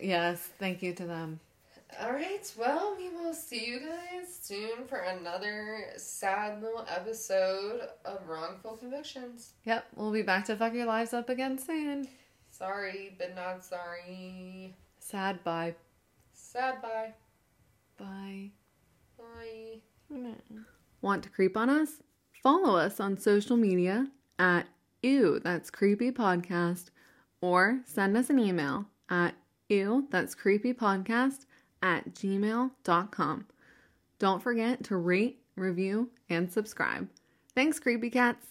Yes. Thank you to them. All right. Well, we will see you guys soon for another sad little episode of Wrongful Convictions. Yep. We'll be back to fuck your lives up again soon. Sorry, but not sorry. Sad bye. Sad bye. Bye. Bye. Want to creep on us? Follow us on social media at ew that's creepy podcast or send us an email at ew that's creepy podcast at gmail.com. Don't forget to rate, review, and subscribe. Thanks, creepy cats.